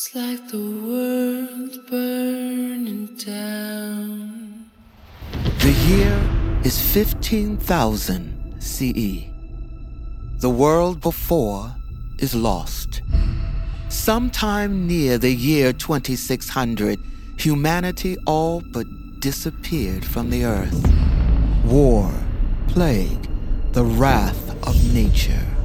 It's like the world's burning down. The year is 15,000 CE. The world before is lost. Sometime near the year 2600, humanity all but disappeared from the earth. War, plague, the wrath of nature.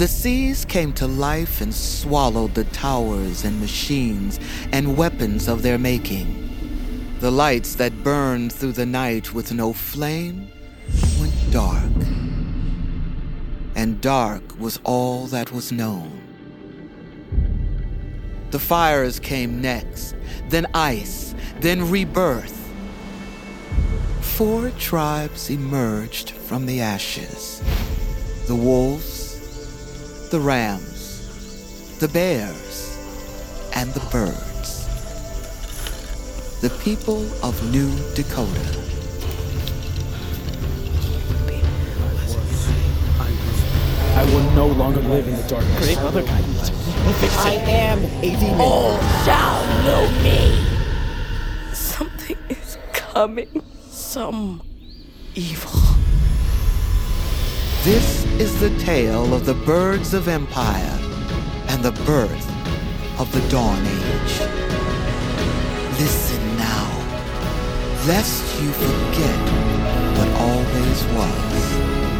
The seas came to life and swallowed the towers and machines and weapons of their making. The lights that burned through the night with no flame went dark. And dark was all that was known. The fires came next, then ice, then rebirth. Four tribes emerged from the ashes the wolves, the rams, the bears, and the birds. The people of New Dakota. I will no longer live in the darkness. Great other kindness. I am a demon. All shall know me. Something is coming. Some evil. This is the tale of the birds of empire and the birth of the Dawn Age. Listen now, lest you forget what always was.